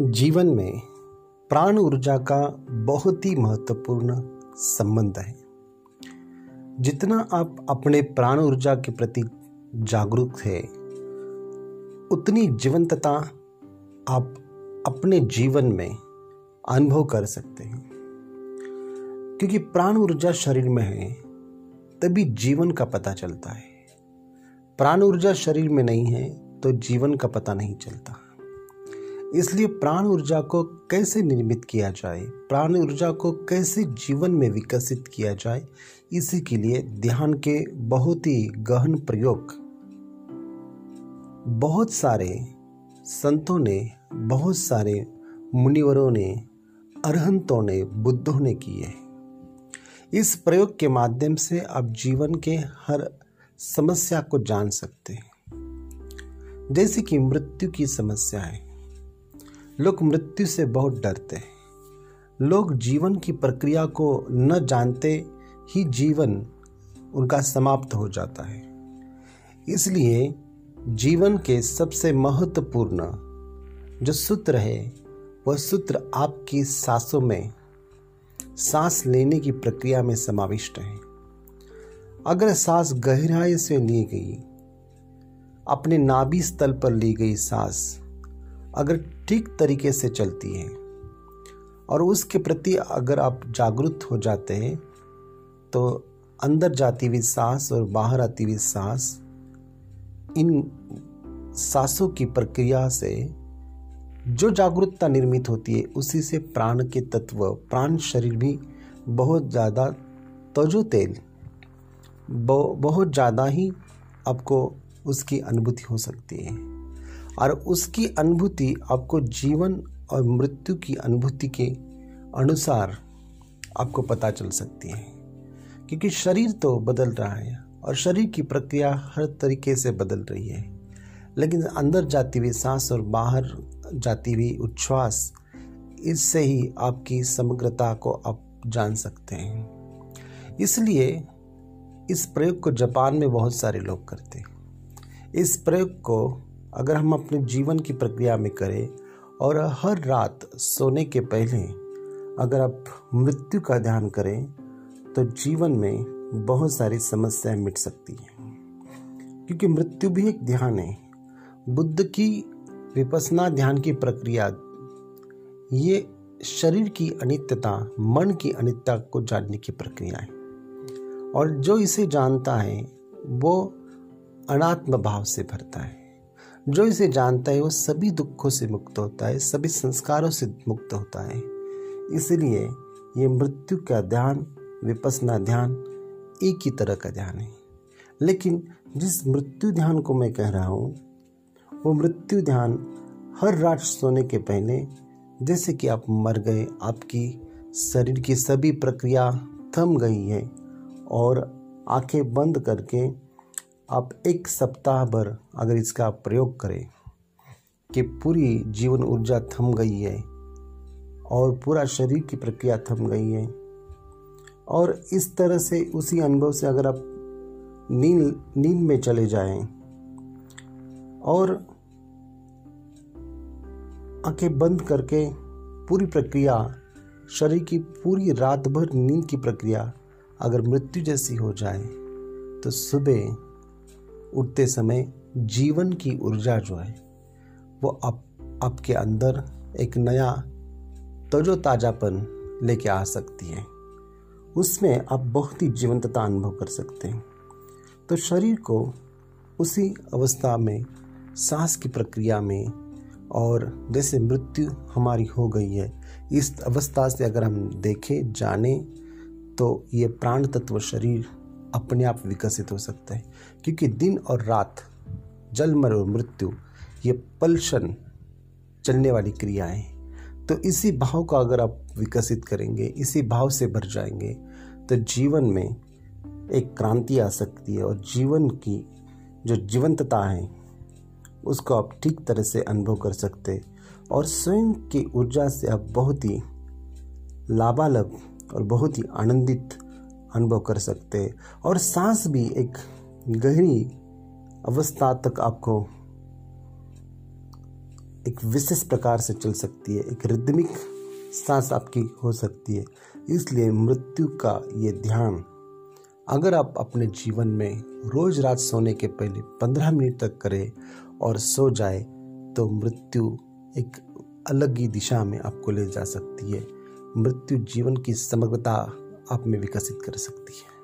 जीवन में प्राण ऊर्जा का बहुत ही महत्वपूर्ण संबंध है। जितना आप अपने प्राण ऊर्जा के प्रति जागरूक है, उतनी जीवंतता आप अपने जीवन में अनुभव कर सकते हैं। क्योंकि प्राण ऊर्जा शरीर में है, तभी जीवन का पता चलता है। प्राण ऊर्जा शरीर में नहीं है तो जीवन का पता नहीं चलता। इसलिए प्राण ऊर्जा को कैसे निर्मित किया जाए, प्राण ऊर्जा को कैसे जीवन में विकसित किया जाए, इसी के लिए ध्यान के बहुत ही गहन प्रयोग। बहुत सारे संतों ने, बहुत सारे मुनिवरों ने, अरहंतों ने, बुद्धों ने किए। इस प्रयोग के माध्यम से आप जीवन के हर समस्या को जान सकते हैं। जैसे कि मृत्यु की समस्या है। लोग मृत्यु से बहुत डरते हैं। लोग जीवन की प्रक्रिया को न जानते ही जीवन उनका समाप्त हो जाता है। इसलिए जीवन के सबसे महत्वपूर्ण जो सूत्र है, वह सूत्र आपकी सांसों में, सांस लेने की प्रक्रिया में समाविष्ट है। अगर सांस गहराई से ली गई, अपने नाभि स्थल पर ली गई सांस अगर ठीक तरीके से चलती है और उसके प्रति अगर आप जागरूक हो जाते हैं तो अंदर जाती हुई सांस और बाहर आती हुई सांस, इन सांसों की प्रक्रिया से जो जागरूकता निर्मित होती है, उसी से प्राण के तत्व, प्राण शरीर भी बहुत ज़्यादा तजो तेल बहुत ज़्यादा ही आपको उसकी अनुभूति हो सकती है। और उसकी अनुभूति आपको जीवन और मृत्यु की अनुभूति के अनुसार आपको पता चल सकती है। क्योंकि शरीर तो बदल रहा है और शरीर की प्रक्रिया हर तरीके से बदल रही है। लेकिन अंदर जाती हुई सांस और बाहर जाती हुई उच्छ्वास, इससे ही आपकी समग्रता को आप जान सकते हैं। इसलिए इस प्रयोग को जापान में बहुत सारे लोग करते हैं। इस प्रयोग को अगर हम अपने जीवन की प्रक्रिया में करें और हर रात सोने के पहले अगर आप मृत्यु का ध्यान करें तो जीवन में बहुत सारी समस्याएँ मिट सकती हैं। क्योंकि मृत्यु भी एक ध्यान है। बुद्ध की विपसना ध्यान की प्रक्रिया, ये शरीर की अनित्यता, मन की अनित्यता को जानने की प्रक्रिया है। और जो इसे जानता है, वो अनात्म भाव से भरता है। जो इसे जानता है, वो सभी दुखों से मुक्त होता है, सभी संस्कारों से मुक्त होता है। इसलिए ये मृत्यु का ध्यान, विपसना ध्यान, एक ही तरह का ध्यान है। लेकिन जिस मृत्यु ध्यान को मैं कह रहा हूँ, वो मृत्यु ध्यान हर रात सोने के पहले, जैसे कि आप मर गए, आपकी शरीर की सभी प्रक्रिया थम गई है और आँखें बंद करके आप एक सप्ताह भर अगर इसका प्रयोग करें कि पूरी जीवन ऊर्जा थम गई है और पूरा शरीर की प्रक्रिया थम गई है और इस तरह से उसी अनुभव से अगर आप नींद नींद में चले जाएँ और आँखें बंद करके पूरी प्रक्रिया, शरीर की पूरी रात भर नींद की प्रक्रिया अगर मृत्यु जैसी हो जाए तो सुबह उठते समय जीवन की ऊर्जा जो है, वो आप आपके अंदर एक नया तजो ताज़ापन लेके आ सकती है। उसमें आप बहुत ही जीवंतता अनुभव कर सकते हैं। तो शरीर को उसी अवस्था में, सांस की प्रक्रिया में और जैसे मृत्यु हमारी हो गई है, इस अवस्था से अगर हम देखें, जाने तो ये प्राण तत्व शरीर अपने आप विकसित हो सकता है। क्योंकि दिन और रात जलमर और मृत्यु, ये पलशन चलने वाली क्रियाएँ तो इसी भाव को अगर आप विकसित करेंगे, इसी भाव से भर जाएँगे तो जीवन में एक क्रांति आ सकती है। और जीवन की जो जीवंतता है, उसको आप ठीक तरह से अनुभव कर सकते और स्वयं की ऊर्जा से आप बहुत ही लाभालब और बहुत ही आनंदित अनुभव कर सकते। और सांस भी एक गहरी अवस्था तक आपको एक विशेष प्रकार से चल सकती है। एक रिदमिक सांस आपकी हो सकती है। इसलिए मृत्यु का ये ध्यान, अगर आप अपने जीवन में रोज रात सोने के पहले पंद्रह मिनट तक करें और सो जाए तो मृत्यु एक अलग ही दिशा में आपको ले जा सकती है। मृत्यु जीवन की समग्रता आप में विकसित कर सकती है।